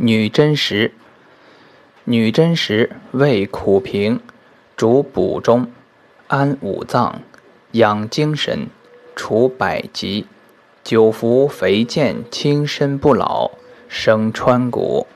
女贞实，女贞实味苦平，主补中，安五脏，养精神，除百疾，久服肥健，轻身不老，生川谷。